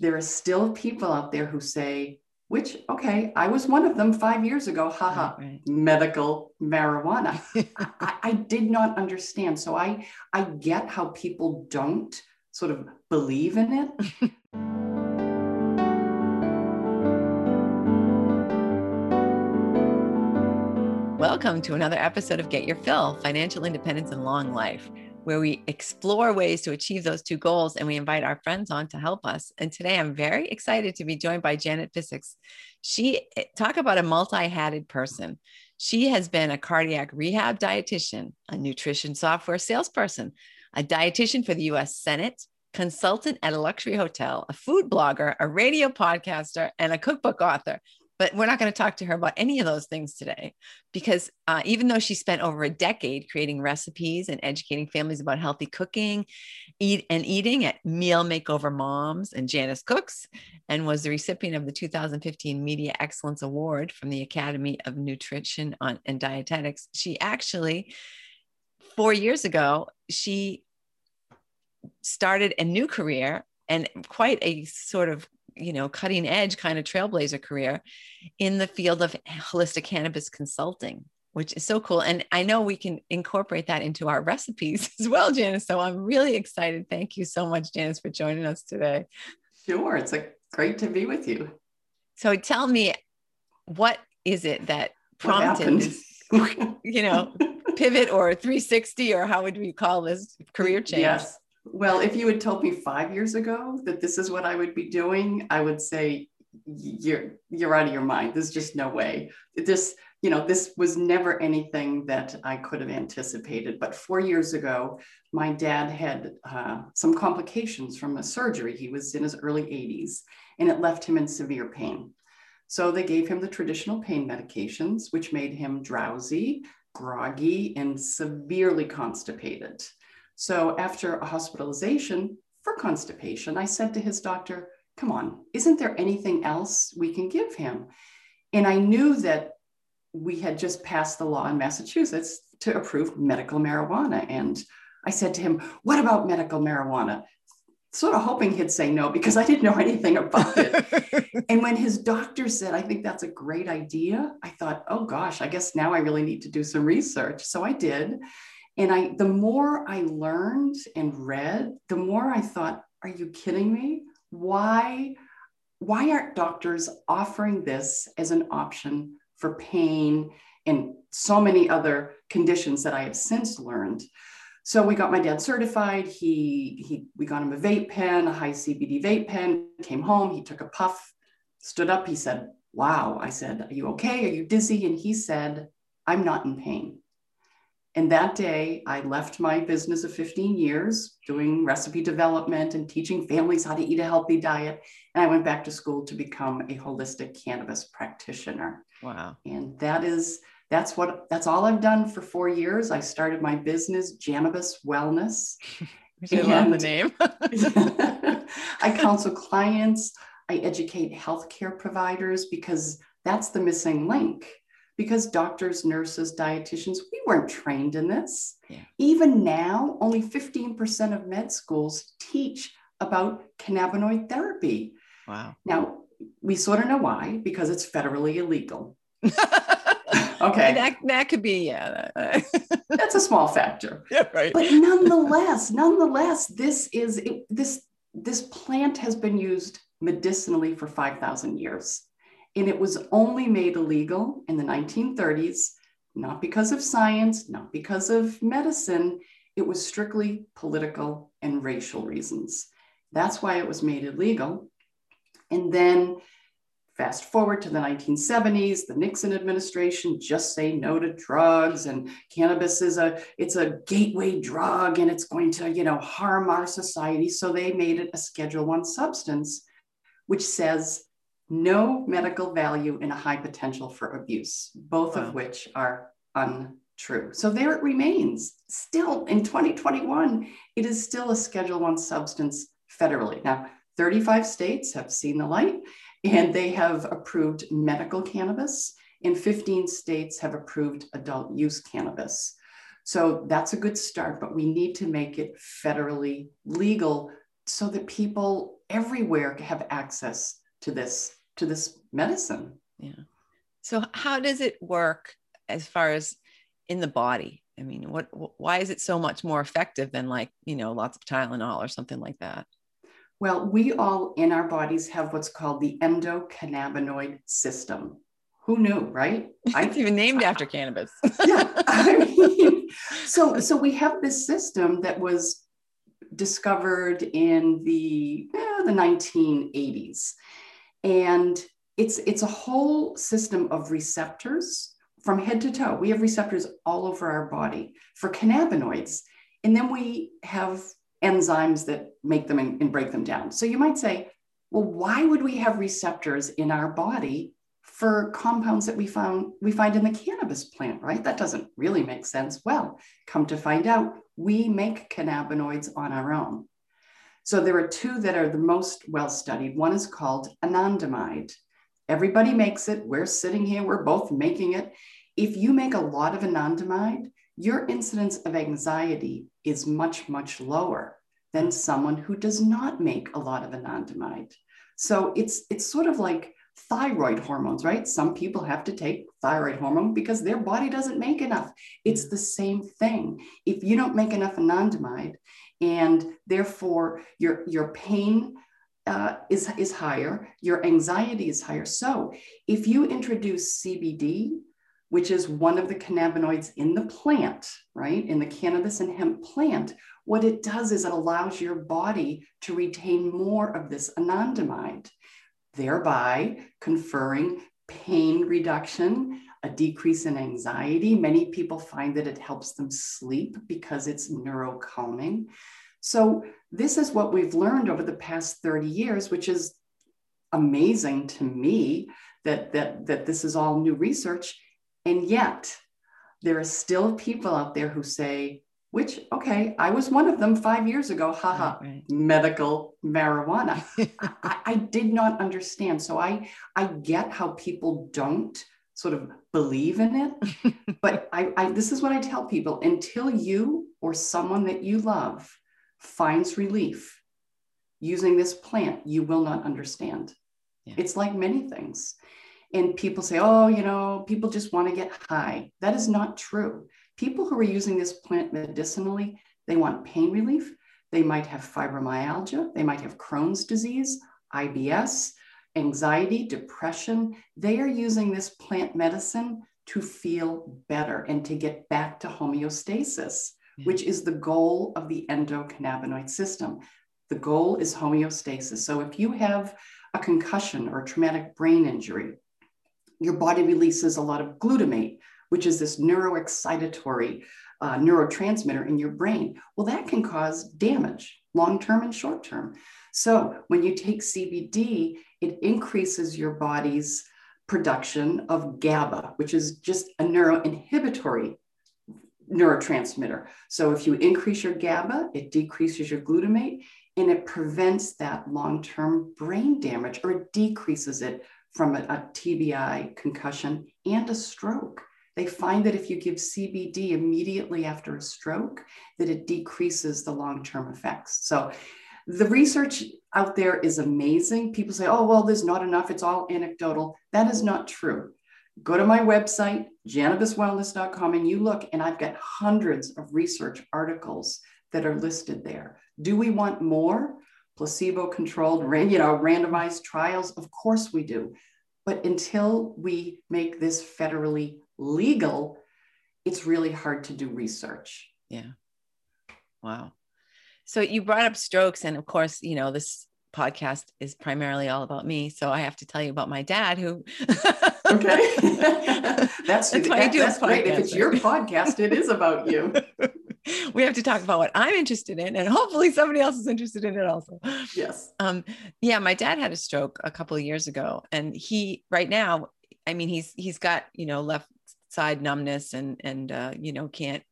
there are still people out there who say, which, okay, I was one of them five years ago, haha, right, right. medical marijuana. I, I did not understand. So I, I get how people don't sort of believe in it. Welcome to another episode of Get Your Fill Financial Independence and Long Life, where we explore ways to achieve those two goals and we invite our friends on to help us. And today I'm very excited to be joined by Janice Bissex. She eh, talk about a multi-hatted person. She has been a cardiac rehab dietitian, a nutrition software salesperson, a dietitian for the US Senate, consultant at a luxury hotel, a food blogger, a radio podcaster, and a cookbook author. But we're not going to talk to her about any of those things today because uh, even though she spent over a decade creating recipes and educating families about healthy cooking eat and eating at Meal Makeover Moms and Janice Cooks, and was the recipient of the 2015 Media Excellence Award from the Academy of Nutrition and Dietetics, she actually, four years ago, she started a new career and quite a sort of you know cutting edge kind of trailblazer career in the field of holistic cannabis consulting which is so cool. And i know we can incorporate that into our recipes as well janice. So i'm really excited. Thank you so much janice for joining us today. Sure. It's a great to be with you. So tell me what is it that prompted this you know pivot or 360 or how would we call this career change? yes well, if you had told me five years ago that this is what I would be doing, I would say you're you're out of your mind. There's just no way. This, you know, this was never anything that I could have anticipated. But four years ago, my dad had uh, some complications from a surgery. He was in his early 80s, and it left him in severe pain. So they gave him the traditional pain medications, which made him drowsy, groggy, and severely constipated. So after a hospitalization for constipation, I said to his doctor, Come on, isn't there anything else we can give him? And I knew that we had just passed the law in Massachusetts to approve medical marijuana. And I said to him, What about medical marijuana? Sort of hoping he'd say no because I didn't know anything about it. and when his doctor said, I think that's a great idea, I thought, Oh gosh, I guess now I really need to do some research. So I did. And I, the more I learned and read, the more I thought, are you kidding me? Why, why aren't doctors offering this as an option for pain and so many other conditions that I have since learned? So we got my dad certified. He, he, we got him a vape pen, a high CBD vape pen, came home, he took a puff, stood up, he said, wow. I said, are you okay? Are you dizzy? And he said, I'm not in pain. And that day, I left my business of 15 years doing recipe development and teaching families how to eat a healthy diet. And I went back to school to become a holistic cannabis practitioner. Wow. And that is, that's what, that's all I've done for four years. I started my business, Jannabis Wellness. I love the name. I counsel clients, I educate healthcare providers because that's the missing link because doctors, nurses, dietitians, we weren't trained in this. Yeah. Even now, only 15% of med schools teach about cannabinoid therapy. Wow. Now, we sort of know why, because it's federally illegal. okay. That, that could be, yeah. Uh, That's a small factor. Yeah, right. But nonetheless, nonetheless, this is it, this this plant has been used medicinally for 5,000 years. And it was only made illegal in the 1930s, not because of science, not because of medicine. It was strictly political and racial reasons. That's why it was made illegal. And then fast forward to the 1970s, the Nixon administration just say no to drugs and cannabis is a it's a gateway drug and it's going to, you know, harm our society. So they made it a schedule 1 substance which says no medical value and a high potential for abuse, both wow. of which are untrue. So there it remains. Still in 2021, it is still a Schedule One substance federally. Now, 35 states have seen the light and they have approved medical cannabis, and 15 states have approved adult use cannabis. So that's a good start, but we need to make it federally legal so that people everywhere have access to this to this medicine. Yeah. So how does it work as far as in the body? I mean, what why is it so much more effective than like, you know, lots of Tylenol or something like that? Well, we all in our bodies have what's called the endocannabinoid system. Who knew, right? It's even named after cannabis. yeah. I mean, so so we have this system that was discovered in the eh, the 1980s. And it's it's a whole system of receptors from head to toe. We have receptors all over our body for cannabinoids. And then we have enzymes that make them and, and break them down. So you might say, well, why would we have receptors in our body for compounds that we found we find in the cannabis plant, right? That doesn't really make sense. Well, come to find out, we make cannabinoids on our own. So there are two that are the most well studied. One is called anandamide. Everybody makes it. We're sitting here, we're both making it. If you make a lot of anandamide, your incidence of anxiety is much, much lower than someone who does not make a lot of anandamide. So it's it's sort of like thyroid hormones, right? Some people have to take thyroid hormone because their body doesn't make enough. It's mm. the same thing. If you don't make enough anandamide and therefore your, your pain uh, is, is higher, your anxiety is higher. So if you introduce CBD, which is one of the cannabinoids in the plant, right? In the cannabis and hemp plant, what it does is it allows your body to retain more of this anandamide thereby conferring pain reduction, a decrease in anxiety. Many people find that it helps them sleep because it's neurocalming. So, this is what we've learned over the past 30 years, which is amazing to me that, that, that this is all new research. And yet, there are still people out there who say, which okay i was one of them five years ago haha right, right. medical marijuana I, I, did not understand so i i get how people don't sort of believe in it but I, I this is what i tell people until you or someone that you love finds relief using this plant you will not understand yeah. it's like many things and people say oh you know people just want to get high that is not true People who are using this plant medicinally, they want pain relief. They might have fibromyalgia. They might have Crohn's disease, IBS, anxiety, depression. They are using this plant medicine to feel better and to get back to homeostasis, yeah. which is the goal of the endocannabinoid system. The goal is homeostasis. So if you have a concussion or a traumatic brain injury, your body releases a lot of glutamate, which is this neuroexcitatory uh, neurotransmitter in your brain. Well, that can cause damage, long term and short term. So when you take CBD, it increases your body's production of GABA, which is just a neuroinhibitory neurotransmitter. So if you increase your GABA, it decreases your glutamate and it prevents that long term brain damage or it decreases it from a, a TBI, concussion, and a stroke they find that if you give CBD immediately after a stroke, that it decreases the long-term effects. So the research out there is amazing. People say, oh, well, there's not enough. It's all anecdotal. That is not true. Go to my website, jannabiswellness.com, and you look, and I've got hundreds of research articles that are listed there. Do we want more placebo-controlled, you know, randomized trials? Of course we do. But until we make this federally legal, it's really hard to do research. Yeah. Wow. So you brought up strokes, and of course, you know, this podcast is primarily all about me. So I have to tell you about my dad who Okay. that's that's, why that, I do that's great. If it's your podcast, it is about you. we have to talk about what I'm interested in, and hopefully somebody else is interested in it also. Yes. Um, yeah, my dad had a stroke a couple of years ago, and he right now, I mean, he's he's got you know left side numbness and and uh, you know can't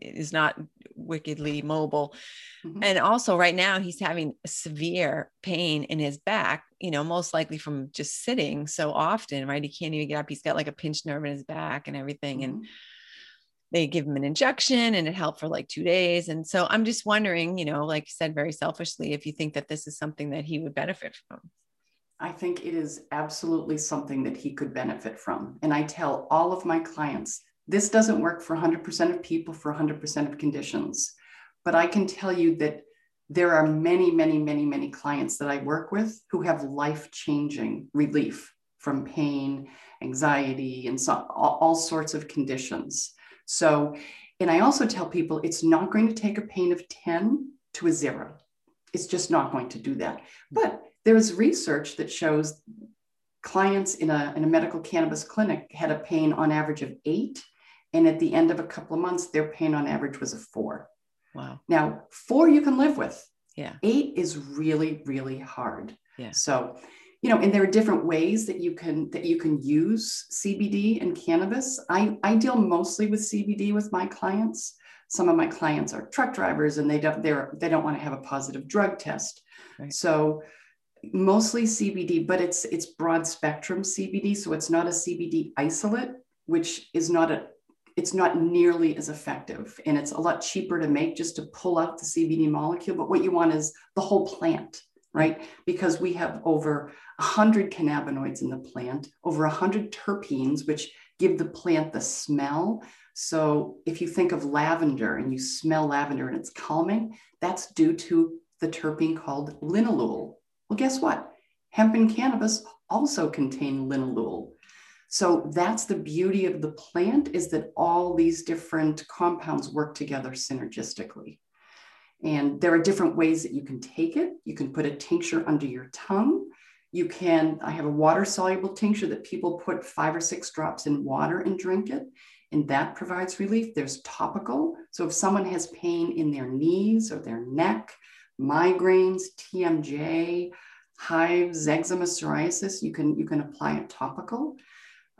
is not wickedly mobile mm-hmm. and also right now he's having severe pain in his back you know most likely from just sitting so often right he can't even get up he's got like a pinched nerve in his back and everything mm-hmm. and they give him an injection and it helped for like two days. And so I'm just wondering, you know, like you said, very selfishly, if you think that this is something that he would benefit from. I think it is absolutely something that he could benefit from. And I tell all of my clients this doesn't work for 100% of people for 100% of conditions. But I can tell you that there are many, many, many, many clients that I work with who have life changing relief from pain, anxiety, and so, all, sorts of conditions. So, and I also tell people it's not going to take a pain of 10 to a zero. It's just not going to do that. But there's research that shows clients in a, in a medical cannabis clinic had a pain on average of eight. And at the end of a couple of months, their pain on average was a four. Wow. Now, four you can live with. Yeah. Eight is really, really hard. Yeah. So, you know, and there are different ways that you can that you can use CBD and cannabis. I, I deal mostly with CBD with my clients. Some of my clients are truck drivers and they don't they're they don't want to have a positive drug test. Right. So mostly CBD, but it's it's broad spectrum CBD. So it's not a CBD isolate, which is not a it's not nearly as effective and it's a lot cheaper to make just to pull out the CBD molecule. But what you want is the whole plant, right? Because we have over 100 cannabinoids in the plant, over 100 terpenes, which give the plant the smell. So if you think of lavender and you smell lavender and it's calming, that's due to the terpene called linalool. Well, guess what? Hemp and cannabis also contain linalool. So that's the beauty of the plant is that all these different compounds work together synergistically. And there are different ways that you can take it. You can put a tincture under your tongue. You can, I have a water soluble tincture that people put five or six drops in water and drink it. And that provides relief. There's topical. So if someone has pain in their knees or their neck, migraines, TMJ, hives, eczema, psoriasis, you can, you can apply it topical.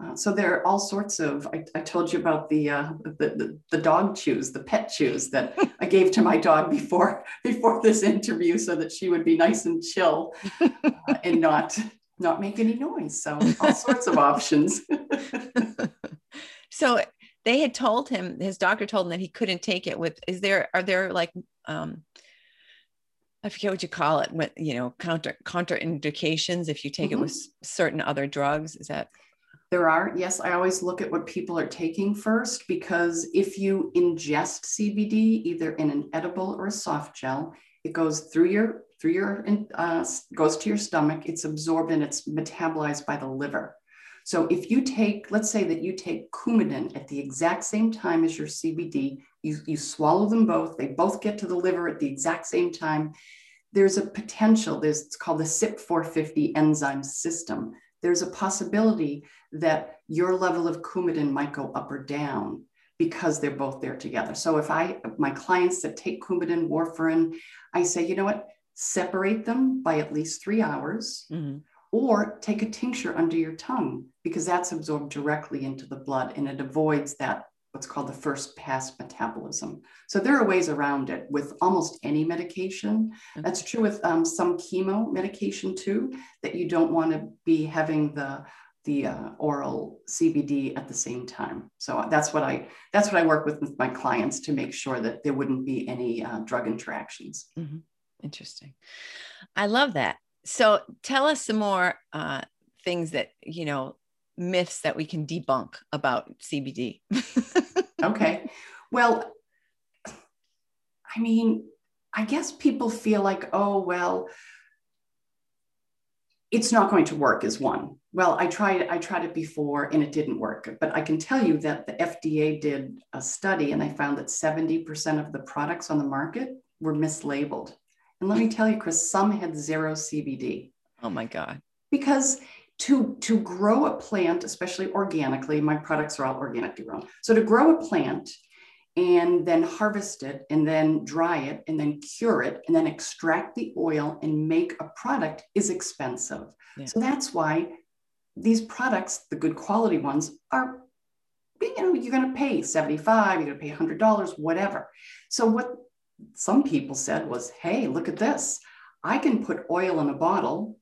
Uh, so there are all sorts of. I, I told you about the, uh, the, the, the dog chews, the pet chews that I gave to my dog before before this interview, so that she would be nice and chill uh, and not not make any noise. So all sorts of options. so they had told him his doctor told him that he couldn't take it with. Is there are there like um, I forget what you call it, what you know, counter contraindications if you take mm-hmm. it with certain other drugs. Is that there are, yes, I always look at what people are taking first because if you ingest CBD either in an edible or a soft gel, it goes through your through your uh, goes to your stomach. It's absorbed and it's metabolized by the liver. So if you take, let's say that you take Coumadin at the exact same time as your CBD, you, you swallow them both. They both get to the liver at the exact same time. There's a potential. There's it's called the CYP450 enzyme system there's a possibility that your level of Coumadin might go up or down because they're both there together. So if I, my clients that take Coumadin, warfarin, I say, you know what, separate them by at least three hours. Mm-hmm. Or take a tincture under your tongue because that's absorbed directly into the blood and it avoids that what's called the first pass metabolism. So there are ways around it with almost any medication. That's true with um, some chemo medication too, that you don't want to be having the the uh, oral CBD at the same time. So that's what I that's what I work with with my clients to make sure that there wouldn't be any uh, drug interactions. Mm-hmm. Interesting. I love that. So tell us some more uh, things that you know myths that we can debunk about CBD. okay. Well, I mean, I guess people feel like, oh, well, it's not going to work is one. Well, I tried I tried it before and it didn't work, but I can tell you that the FDA did a study and they found that 70% of the products on the market were mislabeled. And let me tell you, Chris, some had zero CBD. Oh my God. Because to, to grow a plant, especially organically, my products are all organically grown. So to grow a plant and then harvest it and then dry it and then cure it and then extract the oil and make a product is expensive. Yeah. So that's why these products, the good quality ones, are you know you're going to pay 75 you're going to pay $100 whatever so what some people said was hey look at this i can put oil in a bottle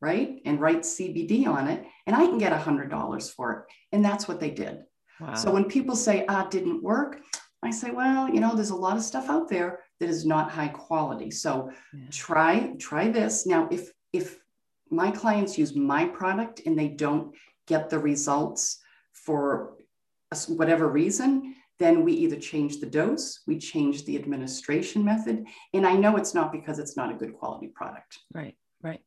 right? And write CBD on it, and I can get $100 for it. And that's what they did. Wow. So when people say, ah, didn't work, I say, well, you know, there's a lot of stuff out there that is not high quality. So yeah. try try this. Now, if if my clients use my product and they don't get the results for whatever reason, then we either change the dose, we change the administration method. And I know it's not because it's not a good quality product. Right, right.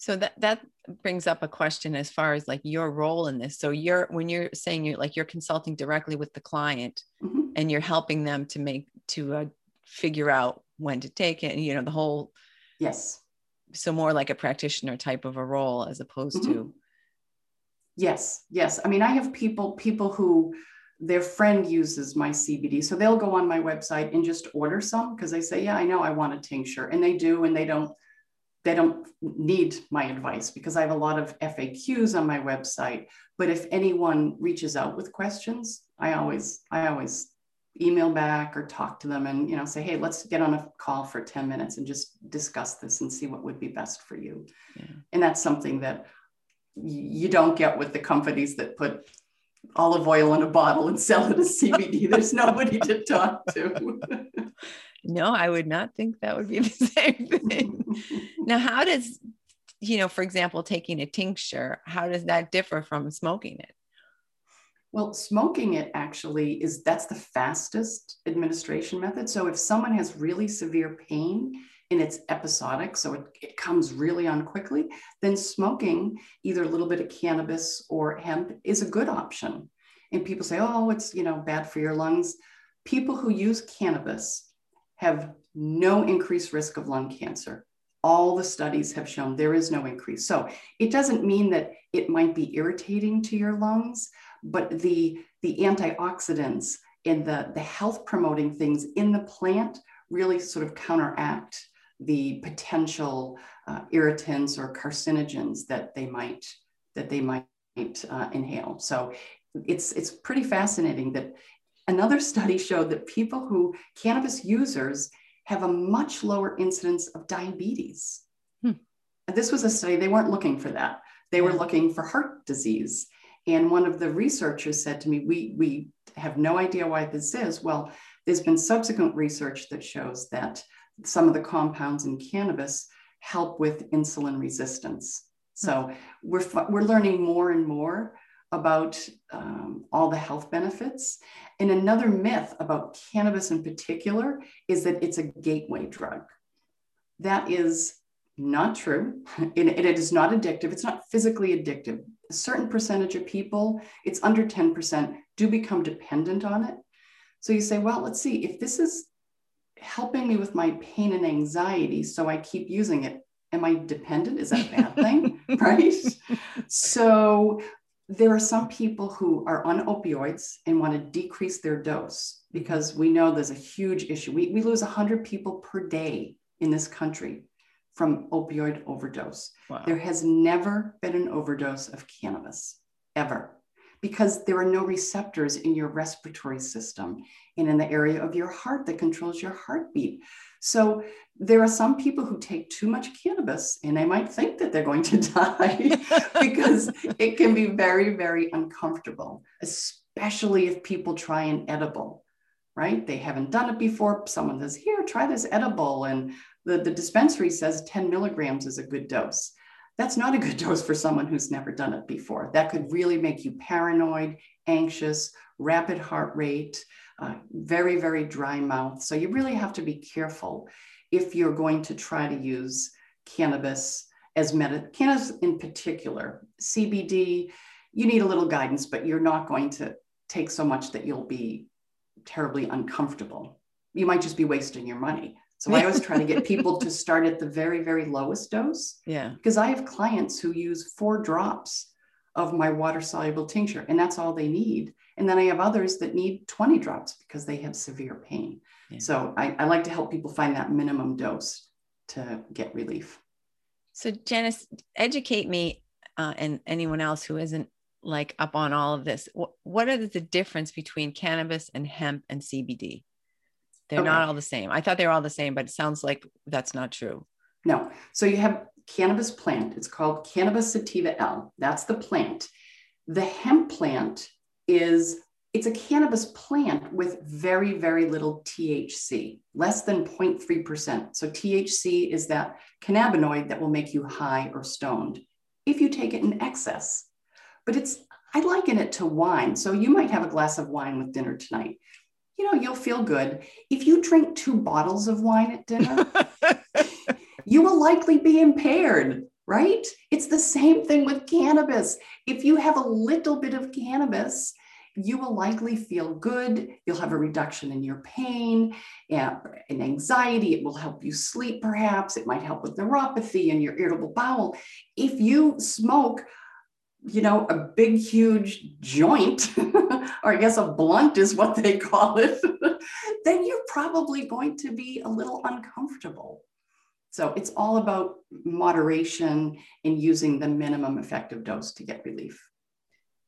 So that that brings up a question as far as like your role in this. So you're when you're saying you're like you're consulting directly with the client mm-hmm. and you're helping them to make to uh, figure out when to take it, and you know, the whole Yes. So more like a practitioner type of a role as opposed mm-hmm. to Yes, yes. I mean, I have people people who their friend uses my CBD. So they'll go on my website and just order some because they say, yeah, I know I want a tincture. And they do, and they don't, they don't need my advice because I have a lot of FAQs on my website. But if anyone reaches out with questions, I always, I always email back or talk to them and you know say hey let's get on a call for 10 minutes and just discuss this and see what would be best for you yeah. and that's something that you don't get with the companies that put olive oil in a bottle and sell it as CBD. There's nobody to talk to. no, I would not think that would be the same thing. now, how does, you know, for example, taking a tincture, how does that differ from smoking it? Well, smoking it actually is that's the fastest administration method. So if someone has really severe pain and it's episodic, so it, it comes really on quickly, then smoking either a little bit of cannabis or hemp is a good option. And people say, oh, it's you know bad for your lungs. People who use cannabis have no increased risk of lung cancer. All the studies have shown there is no increase. So it doesn't mean that it might be irritating to your lungs, but the, the antioxidants and the, the health promoting things in the plant really sort of counteract the potential uh, irritants or carcinogens that they might that they might uh, inhale. So it's it's pretty fascinating that another study showed that people who cannabis users have a much lower incidence of diabetes. Hmm. This was a study they weren't looking for that. They were looking for heart disease. And one of the researchers said to me, "We we have no idea why this is." Well, there's been subsequent research that shows that some of the compounds in cannabis help with insulin resistance. So we're, we're learning more and more about um, all the health benefits. And another myth about cannabis in particular is that it's a gateway drug. That is not true. it, it is not addictive. It's not physically addictive. A certain percentage of people, it's under 10%, do become dependent on it. So you say, well, let's see, if this is helping me with my pain and anxiety. So I keep using it. Am I dependent? Is that a bad thing? right. So there are some people who are on opioids and want to decrease their dose because we know there's a huge issue. We, we lose 100 people per day in this country from opioid overdose. Wow. There has never been an overdose of cannabis, ever because there are no receptors in your respiratory system and in the area of your heart that controls your heartbeat. So there are some people who take too much cannabis and they might think that they're going to die because it can be very, very uncomfortable, especially if people try an edible, right? They haven't done it before. Someone says, Here, try this edible. And the, the dispensary says 10 milligrams is a good dose that's not a good dose for someone who's never done it before. That could really make you paranoid, anxious, rapid heart rate, uh, very, very dry mouth. So you really have to be careful if you're going to try to use cannabis as medicine, cannabis in particular, CBD, you need a little guidance, but you're not going to take so much that you'll be terribly uncomfortable. You might just be wasting your money. So I always try to get people to start at the very, very lowest dose. Yeah. Because I have clients who use four drops of my water soluble tincture, and that's all they need. And then I have others that need 20 drops because they have severe pain. Yeah. So I, I like to help people find that minimum dose to get relief. So, Janice, educate me uh, and anyone else who isn't like up on all of this. What, what are the difference between cannabis and hemp and CBD? They're okay. not all the same. I thought they were all the same, but it sounds like that's not true. No. So you have cannabis plant. It's called Cannabis sativa L. That's the plant. The hemp plant is it's a cannabis plant with very, very little THC, less than 0.3%. So THC is that cannabinoid that will make you high or stoned if you take it in excess. But it's, I liken it to wine. So you might have a glass of wine with dinner tonight. You know, you'll feel good. If you drink two bottles of wine at dinner, you will likely be impaired, right? It's the same thing with cannabis. If you have a little bit of cannabis, you will likely feel good. You'll have a reduction in your pain eh, and, and anxiety. It will help you sleep, perhaps. It might help with neuropathy and your irritable bowel. If you smoke, you know, a big, huge joint, or I guess a blunt is what they call it, then you're probably going to be a little uncomfortable. So it's all about moderation and using the minimum effective dose to get relief.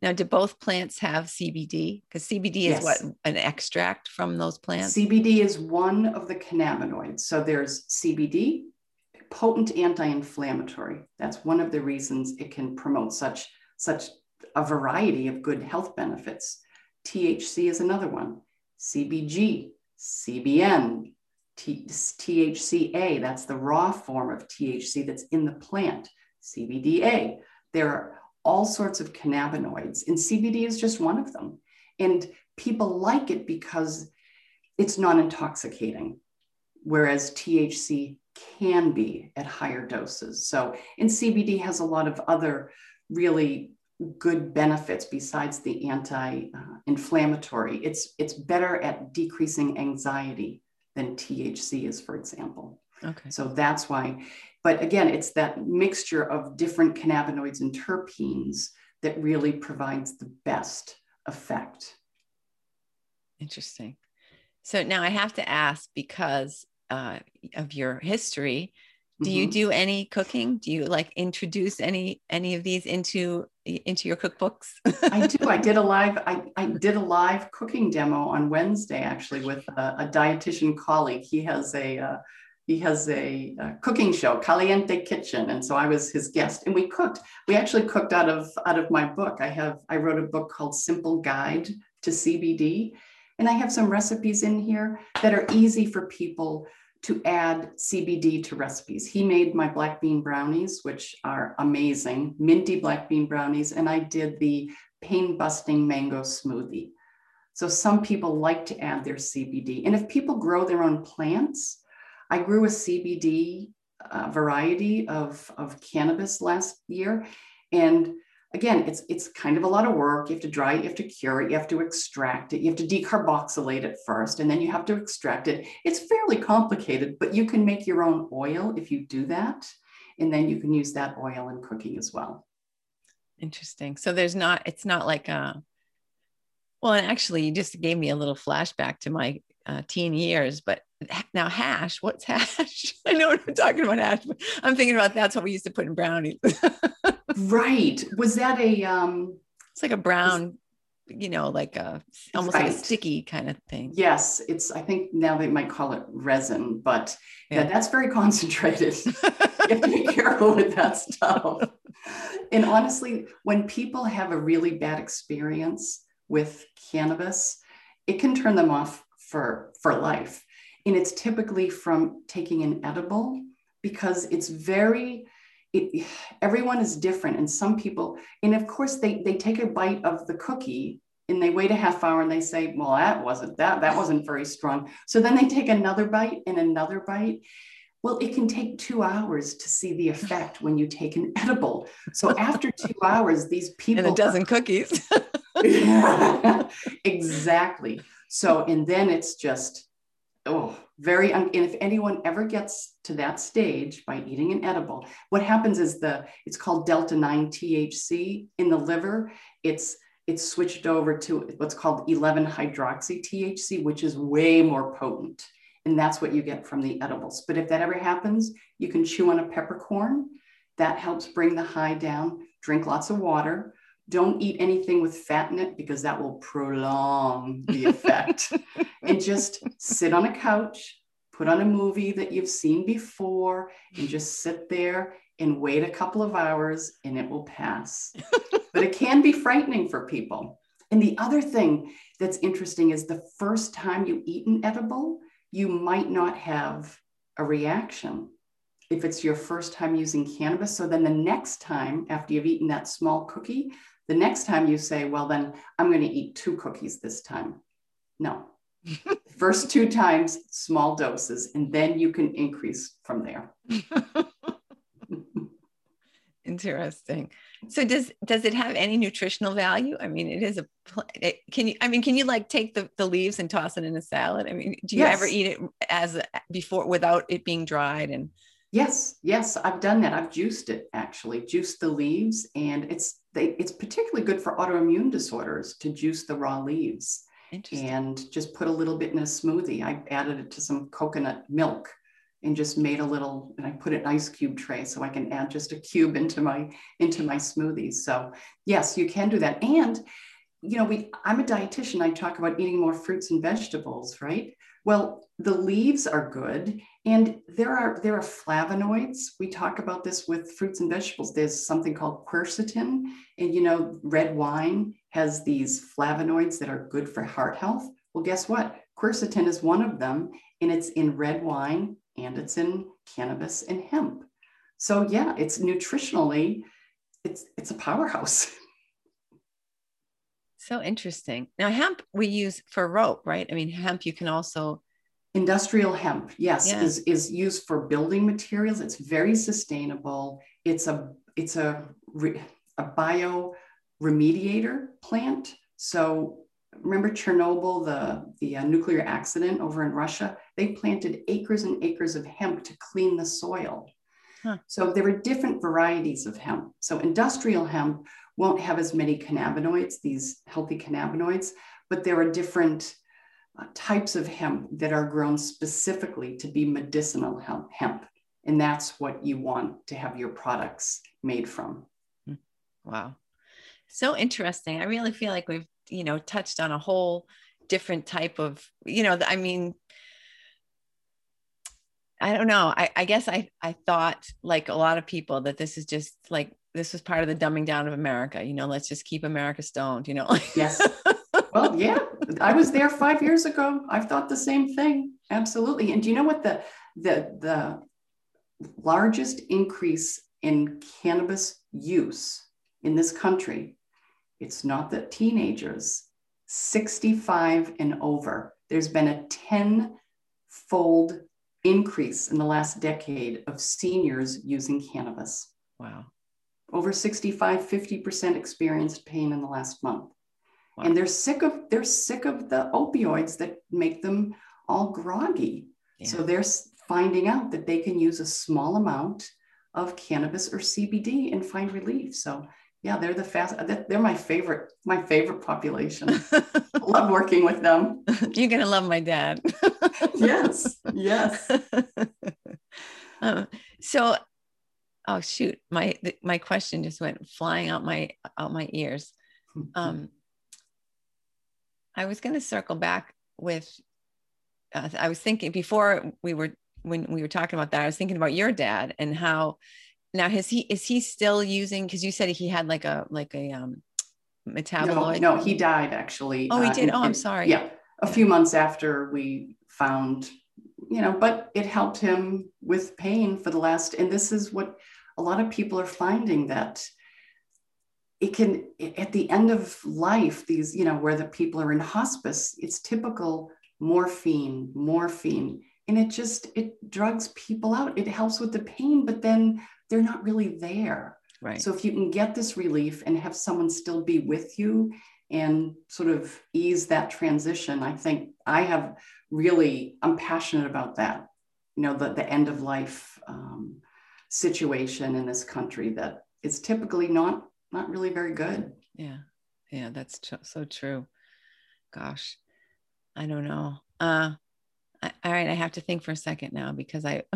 Now, do both plants have CBD? Because CBD is yes. what an extract from those plants. CBD is one of the cannabinoids. So there's CBD, potent anti-inflammatory. That's one of the reasons it can promote such such a variety of good health benefits. THC is another one. CBG, CBN, T- THCA, that's the raw form of THC that's in the plant. CBDA. There are all sorts of cannabinoids, and CBD is just one of them. And people like it because it's non intoxicating, whereas THC can be at higher doses. So, and CBD has a lot of other really good benefits besides the anti-inflammatory. It's it's better at decreasing anxiety than THC is, for example. Okay. So that's why but again, it's that mixture of different cannabinoids and terpenes that really provides the best effect. Interesting. So now I have to ask because uh, of your history. Do mm-hmm. you do any cooking? Do you like introduce any any of these into into your cookbooks? I do. I did a live I, I did a live cooking demo on Wednesday actually with a, a dietitian colleague. He has a uh, he has a, a, cooking show caliente kitchen and so i was his guest and we cooked we actually cooked out of out of my book i have i wrote a book called simple guide to cbd and i have some recipes in here that are easy for people to add cbd to recipes he made my black bean brownies which are amazing minty black bean brownies and i did the pain busting mango smoothie so some people like to add their cbd and if people grow their own plants I grew a CBD uh, variety of, of cannabis last year. And again, it's it's kind of a lot of work. You have to dry it, you have to cure it, you have to extract it, you have to decarboxylate it first, and then you have to extract it. It's fairly complicated, but you can make your own oil if you do that. And then you can use that oil in cooking as well. Interesting. So there's not, it's not like a, well, and actually, you just gave me a little flashback to my uh, teen years, but now hash, what's hash? I know what I'm talking about hash, but I'm thinking about that's what we used to put in brownies. right. Was that a um it's like a brown, you know, like a almost right. like a sticky kind of thing. Yes, it's I think now they might call it resin, but yeah, yeah that's very concentrated. you have to be careful with that stuff. And honestly, when people have a really bad experience with cannabis, it can turn them off for for life and it's typically from taking an edible because it's very it, everyone is different and some people and of course they they take a bite of the cookie and they wait a half hour and they say well that wasn't that that wasn't very strong. So then they take another bite and another bite. Well it can take two hours to see the effect when you take an edible. So after two hours these people and a dozen cookies. Exactly. So and then it's just oh, very, un- and if anyone ever gets to that stage by eating an edible, what happens is the, it's called Delta 9 THC in the liver. It's, it's switched over to what's called 11 hydroxy THC, which is way more potent. And that's what you get from the edibles. But if that ever happens, you can chew on a peppercorn. That helps bring the high down. Drink lots of water. Don't eat anything with fat in it because that will prolong the effect. and just sit on a couch, put on a movie that you've seen before, and just sit there and wait a couple of hours and it will pass. but it can be frightening for people. And the other thing that's interesting is the first time you eat an edible, you might not have a reaction if it's your first time using cannabis. So then the next time after you've eaten that small cookie, the next time you say, well, then I'm going to eat two cookies this time. No. First two times, small doses, and then you can increase from there. Interesting. So does does it have any nutritional value? I mean, it is a it, can you I mean, can you like take the, the leaves and toss it in a salad? I mean, do you yes. ever eat it as before without it being dried and Yes, yes, I've done that. I've juiced it actually, juiced the leaves, and it's they, it's particularly good for autoimmune disorders to juice the raw leaves and just put a little bit in a smoothie. I added it to some coconut milk and just made a little and I put an ice cube tray so I can add just a cube into my into my smoothies. So yes, you can do that. And you know, we I'm a dietitian. I talk about eating more fruits and vegetables, right? Well, the leaves are good, and there are there are flavonoids. We talk about this with fruits and vegetables. There's something called quercetin, and you know, red wine has these flavonoids that are good for heart health. Well, guess what? Quercetin is one of them, and it's in red wine and it's in cannabis and hemp. So yeah, it's nutritionally, it's it's a powerhouse. So interesting. Now, hemp we use for rope, right? I mean, hemp you can also industrial hemp, yes, yeah. is is used for building materials. It's very sustainable. It's a it's a a bio remediator plant. So remember Chernobyl, the the uh, nuclear accident over in Russia? They planted acres and acres of hemp to clean the soil. Huh. So there are different varieties of hemp. So industrial hemp won't have as many cannabinoids, these healthy cannabinoids, but there are different uh, types of hemp that are grown specifically to be medicinal hemp, hemp. And that's what you want to have your products made from. Hmm. Wow. So interesting. I really feel like we've, you know, touched on a whole different type of, you know, I mean, I don't know. I, I guess I, I thought like a lot of people that this is just like this was part of the dumbing down of America. You know, let's just keep America stoned. You know. yes. Well, yeah, I was there five years ago. I've thought the same thing. Absolutely. And do you know what the the the largest increase in cannabis use in this country? It's not the teenagers, 65 and over. There's been a 10 fold increase in the last decade of seniors using cannabis. Wow over 65 50% experienced pain in the last month. Wow. and they're sick of they're sick of the opioids that make them all groggy. Yeah. so they're finding out that they can use a small amount of cannabis or cbd and find relief. So yeah they're the fast they're my favorite my favorite population. Love working with them. You're gonna love my dad. Yes yes. Um, so oh shoot. My my question just went flying out my out my ears. Um i was going to circle back with uh, i was thinking before we were when we were talking about that i was thinking about your dad and how now has he is he still using because you said he had like a like a um metaboloid? no, no he died actually oh he uh, did? oh i'm sorry. yeah a few months after we found you know, but it helped him with pain for the last, and this is what a lot of people are finding that it can, at the end of life, these, you know, where the people are in hospice, it's typical morphine, morphine, and it just, it drugs people out. It helps with the pain, but then they're not really there. Right. So if you can get this relief and have someone still be with you and sort of ease that transition, I think I have really, I'm passionate about that. You know, the, the end of life um, situation in this country that is typically not not really very good. Yeah, yeah, that's tr- so true. Gosh, I don't know. Uh, I, all right, I have to think for a second now because I.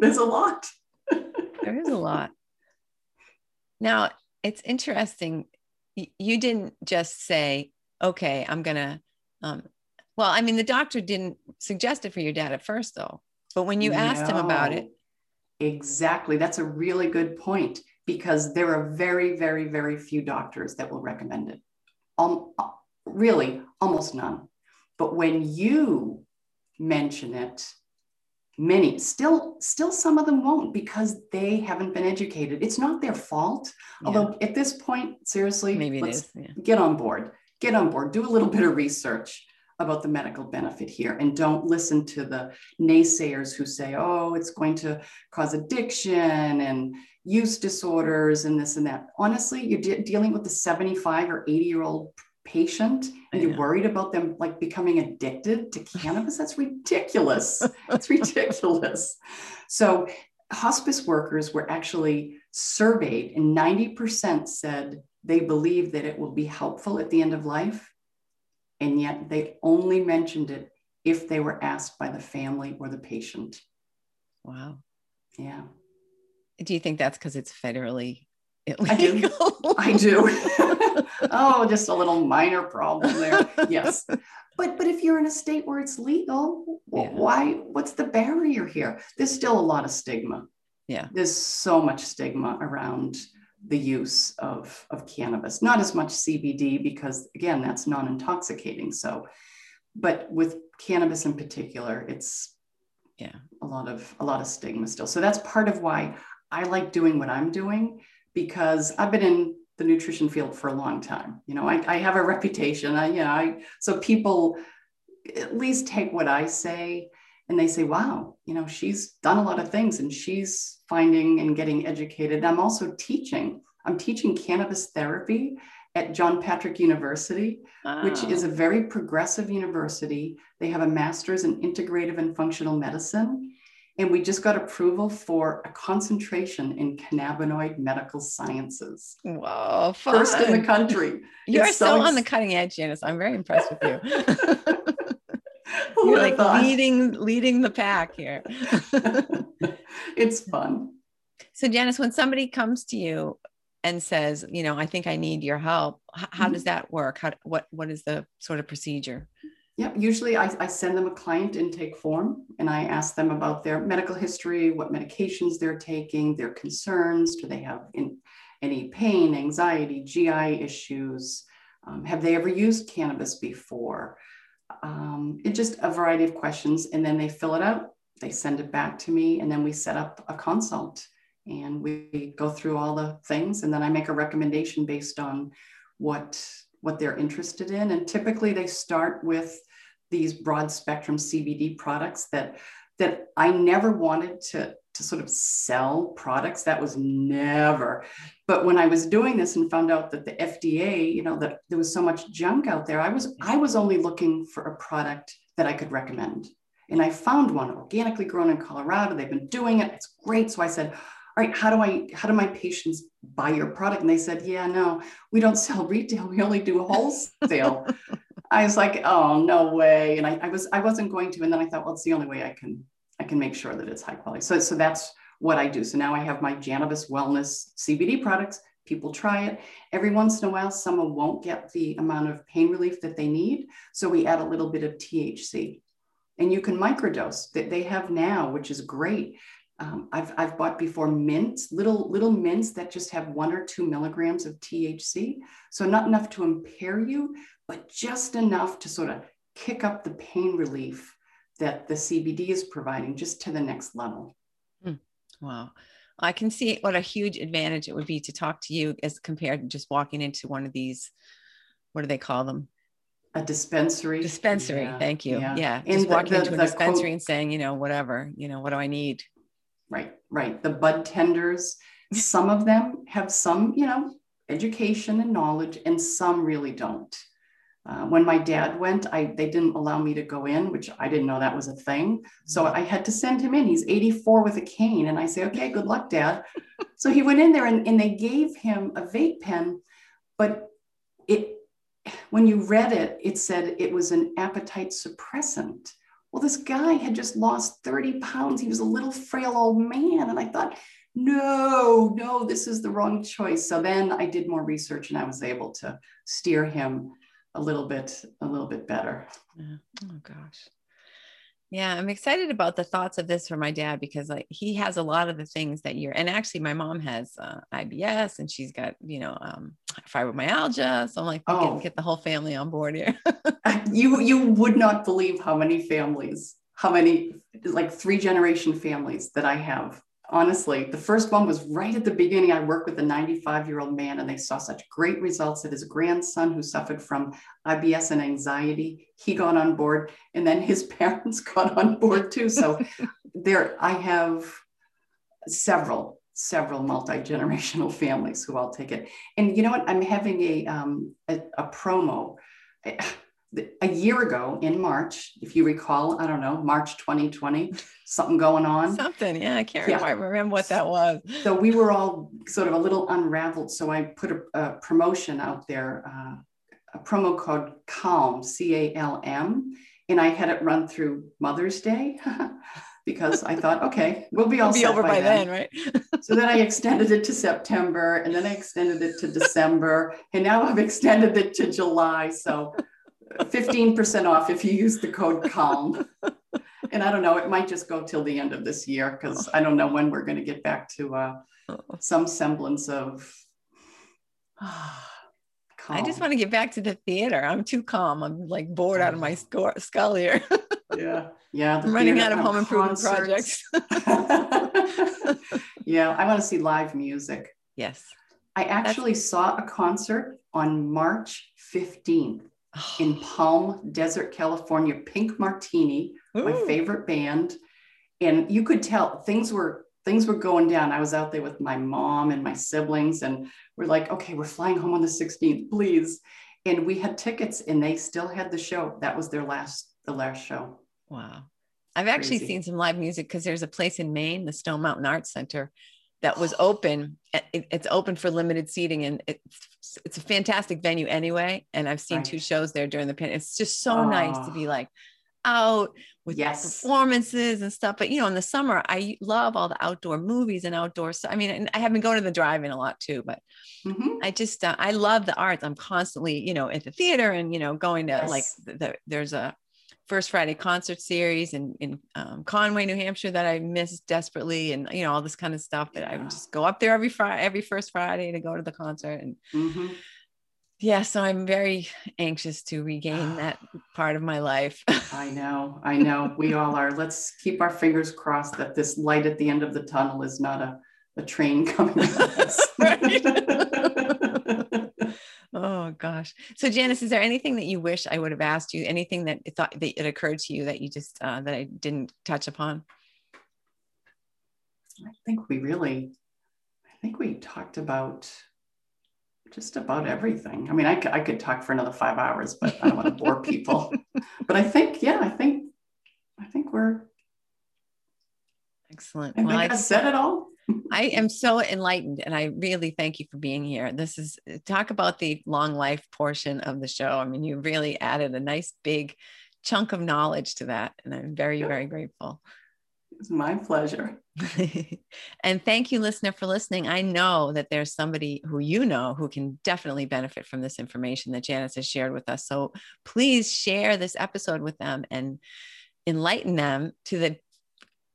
There's a lot. there is a lot. Now it's interesting. You didn't just say, "Okay, I'm gonna." Um, well, I mean, the doctor didn't suggest it for your dad at first, though. But when you asked him about it, exactly, that's a really good point. because there are very, very, very few doctors that will recommend it. Um, really, almost none. But when you mention it, many still still some of them won't because they haven't been educated it's not their fault yeah. although at this point seriously maybe it is. Yeah. get on board get on board do a little bit of research about the medical benefit here and don't listen to the naysayers who say oh it's going to cause addiction and use disorders and this and that. Honestly you're de- dealing with a 75 or 80 year old patient and you're worried about them like becoming addicted to cannabis? That's ridiculous. It's ridiculous. So hospice workers were actually surveyed and 90% said they believe that it will be helpful at the end of life and yet they only mentioned it if they were asked by the family or the patient wow yeah do you think that's because it's federally illegal? I do. I do. oh, just a little minor problem there. Yes. But but if you're in a state where it's legal, yeah. why what's the barrier here? There's still a lot of stigma. Yeah. There's so much stigma around the use of, of cannabis. Not as much CBD because again, that's non-intoxicating. So, but with cannabis in particular, it's yeah, a lot of a lot of stigma still. So that's part of why I like doing what I'm doing because I've been in the nutrition field for a long time. You know, I, I have a reputation. I, you know, I so people at least take what I say and they say, wow, you know, she's done a lot of things and she's finding and getting educated. I'm also teaching. I'm teaching cannabis therapy at John Patrick University, wow. which is a very progressive university. They have a master's in integrative and functional medicine. And we just got approval for a concentration in cannabinoid medical sciences. Wow, fun. first in the country. You are so, ex- on the cutting edge, Janice. I'm very impressed with you. You're like thought? leading leading the pack here. it's fun. So, Janice, when somebody comes to you and says, you know, I think I need your help, how mm-hmm. does that work? How what what is the sort of procedure? Yeah, usually I, I, send them a client intake form and I ask them about their medical history, what medications they're taking, their concerns. Do they have in, any pain, anxiety, GI issues? Um, have they ever used cannabis before? Um, it just a variety of questions. And then they fill it out, they send it back to me, and then we set up a consult and we go through all the things. And then I make a recommendation based on what what they're interested in and typically they start with these broad spectrum CBD products that that I never wanted to to sort of sell products that was never. But when i was doing this and found out that the fda you know that there was so much junk out there i was i was only looking for a product that i could recommend. And i found one organically grown in colorado. They've been doing it. It's great. So i said all right how do i how do my patients buy your product? And they said yeah no we don't sell retail. We only do wholesale. I was like, oh no way. And I, I was I wasn't going to. And then I thought, well, it's the only way I can I can make sure that it's high quality. So, so that's what I do. So now I have my Jannabis Wellness CBD products. People try it. Every once in a while, someone won't get the amount of pain relief that they need. So we add a little bit of THC. And you can microdose that they have now, which is great. Um, I've, I've bought before mints, little little mints that just have one or two milligrams of THC. So not enough to impair you, but just enough to sort of kick up the pain relief that the CBD is providing just to the next level. Hmm. Wow. I can see what a huge advantage it would be to talk to you as compared to just walking into one of these, what do they call them? A dispensary. Dispensary. Yeah. Thank you. Yeah. yeah. Just the, walking the, into a dispensary quote, and saying, you know, whatever, you know, what do I need? Right, right. The bud tenders, some of them have some, you know, education and knowledge, and some really don't. Uh, when my dad went, I they didn't allow me to go in, which I didn't know that was a thing. So mm-hmm. I had to send him in. He's 84 with a cane. And I say, okay, good luck, dad. so he went in there and, and they gave him a vape pen, but it when you read it, it said it was an appetite suppressant. Well, this guy had just lost 30 pounds. He was a little frail old man. And I thought, no, no, this is the wrong choice. So then I did more research and I was able to steer him a little bit a little bit better yeah. oh gosh Yeah, I'm excited about the thoughts of this for my dad because like he has a lot of the things that you're and actually my mom has uh, IBS and she's got, you know, um, fibromyalgia. So I'm like, oh. get, get the whole family on board here. you you would not believe how many families, how many like three generation families that I have honestly. The first one was right at the beginning. I worked with a 95 year old man, and they saw such great results that his grandson, who suffered from IBS and anxiety, he got on board, and then his parents got on board too. So there, I have several, several multi generational families who all take it. And you know what? I'm having a um, a, a promo a year ago in March, if you recall, I don't know, March 2020, something going on. Something, yeah, I can't yeah. remember what that was. So we were all sort of a little unraveled. So I put a, a promotion out there, uh, a promo code CALM, C A L M, and I had it run through Mother's Day. because I thought, okay, we'll be all we'll be over by, by then. then, right? so then I extended it to September, and then I extended it to December, and now I've extended it to July. So 15% off if you use the code CALM. and I don't know, it might just go till the end of this year because I don't know when we're going to get back to uh, some semblance of. Calm. I just want to get back to the theater. I'm too calm. I'm like bored out of my skull here. yeah. Yeah. I'm running out of home improvement projects. yeah. I want to see live music. Yes. I actually That's... saw a concert on March 15th in Palm Desert, California, Pink Martini, Ooh. my favorite band. And you could tell things were things were going down. I was out there with my mom and my siblings, and we're like, okay, we're flying home on the 16th, please. And we had tickets and they still had the show. That was their last the last show. Wow. I've actually Crazy. seen some live music because there's a place in Maine, the Stone Mountain Arts Center, that was open. It, it's open for limited seating, and it's it's a fantastic venue anyway. And I've seen right. two shows there during the pandemic. It's just so oh. nice to be like out with yes. performances and stuff. But you know, in the summer, I love all the outdoor movies and outdoor stuff. I mean, I have been going to the drive-in a lot too, but mm-hmm. I just uh, I love the arts. I'm constantly, you know, at the theater and you know, going to yes. like the, the, there's a First Friday concert series in in um, Conway, New Hampshire that I missed desperately, and you know all this kind of stuff. That yeah. I would just go up there every Friday, every first Friday to go to the concert, and mm-hmm. yeah, so I'm very anxious to regain that part of my life. I know, I know, we all are. Let's keep our fingers crossed that this light at the end of the tunnel is not a a train coming. Oh gosh. So Janice, is there anything that you wish I would have asked you? Anything that thought that it occurred to you that you just uh, that I didn't touch upon? I think we really, I think we talked about just about everything. I mean, I, I could talk for another five hours, but I don't want to bore people. But I think, yeah, I think, I think we're excellent. I well, think I, I said it all. I am so enlightened and I really thank you for being here. This is uh, talk about the long life portion of the show. I mean, you really added a nice big chunk of knowledge to that. And I'm very, very grateful. It's my pleasure. and thank you, listener, for listening. I know that there's somebody who you know who can definitely benefit from this information that Janice has shared with us. So please share this episode with them and enlighten them to the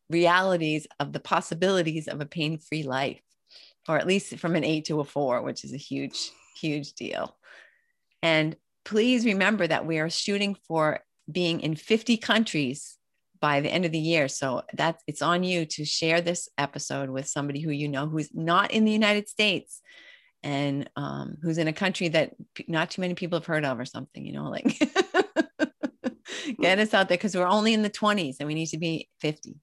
realities of the possibilities of a pain free life, or at least from an eight to a four, which is a huge, huge deal. And please remember that we are shooting for being in 50 countries by the end of the year. So that's it's on you to share this episode with somebody who you know who's not in the United States and um, who's in a country that not too many people have heard of or something, you know, like get us out there because we're only in the 20s and we need to be 50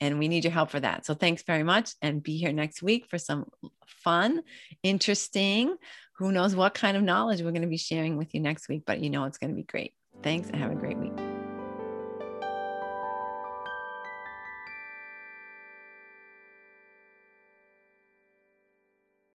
and we need your help for that. So thanks very much and be here next week for some fun, interesting, who knows what kind of knowledge we're going to be sharing with you next week, but you know it's going to be great. Thanks and have a great week.